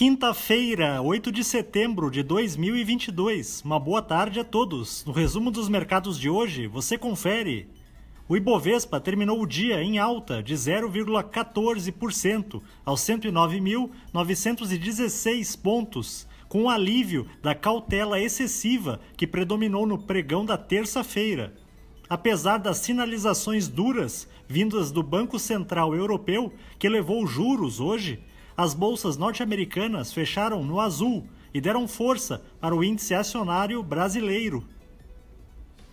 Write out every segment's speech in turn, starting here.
Quinta-feira, 8 de setembro de 2022. Uma boa tarde a todos. No resumo dos mercados de hoje, você confere. O Ibovespa terminou o dia em alta de 0,14% aos 109.916 pontos, com alívio da cautela excessiva que predominou no pregão da terça-feira. Apesar das sinalizações duras vindas do Banco Central Europeu, que elevou juros hoje, as bolsas norte-americanas fecharam no azul e deram força para o índice acionário brasileiro.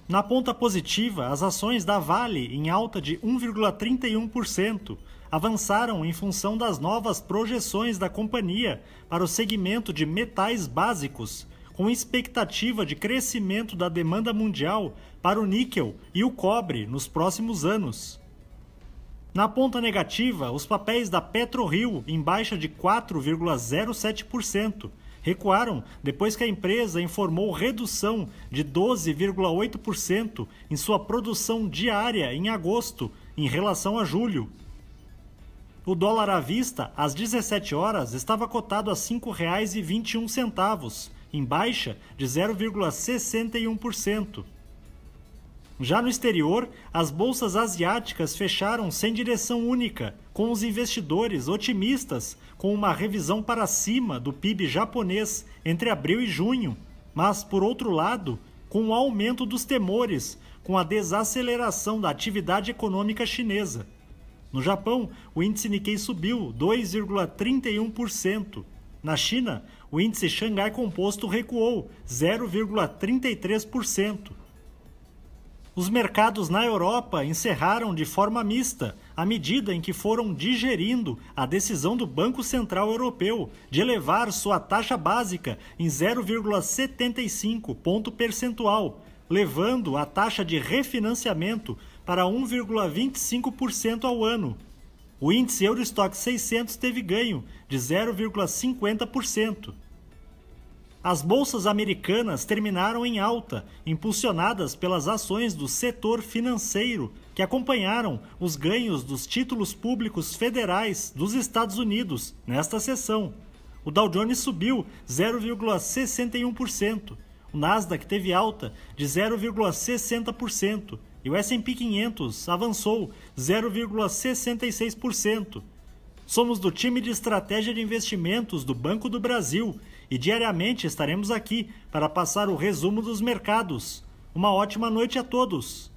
Na ponta positiva, as ações da Vale, em alta de 1,31%, avançaram em função das novas projeções da companhia para o segmento de metais básicos, com expectativa de crescimento da demanda mundial para o níquel e o cobre nos próximos anos. Na ponta negativa, os papéis da PetroRio, em baixa de 4,07%, recuaram depois que a empresa informou redução de 12,8% em sua produção diária em agosto em relação a julho. O dólar à vista, às 17 horas, estava cotado a R$ 5,21, em baixa de 0,61%. Já no exterior, as bolsas asiáticas fecharam sem direção única, com os investidores otimistas com uma revisão para cima do PIB japonês entre abril e junho, mas, por outro lado, com o aumento dos temores com a desaceleração da atividade econômica chinesa. No Japão, o índice Nikkei subiu 2,31%. Na China, o índice Xangai Composto recuou 0,33%. Os mercados na Europa encerraram de forma mista, à medida em que foram digerindo a decisão do Banco Central Europeu de elevar sua taxa básica em 0,75 ponto percentual, levando a taxa de refinanciamento para 1,25% ao ano. O índice Eurostock 600 teve ganho de 0,50%. As bolsas americanas terminaram em alta, impulsionadas pelas ações do setor financeiro, que acompanharam os ganhos dos títulos públicos federais dos Estados Unidos nesta sessão. O Dow Jones subiu 0,61%, o Nasdaq teve alta de 0,60% e o S&P 500 avançou 0,66%. Somos do time de estratégia de investimentos do Banco do Brasil e diariamente estaremos aqui para passar o resumo dos mercados. Uma ótima noite a todos!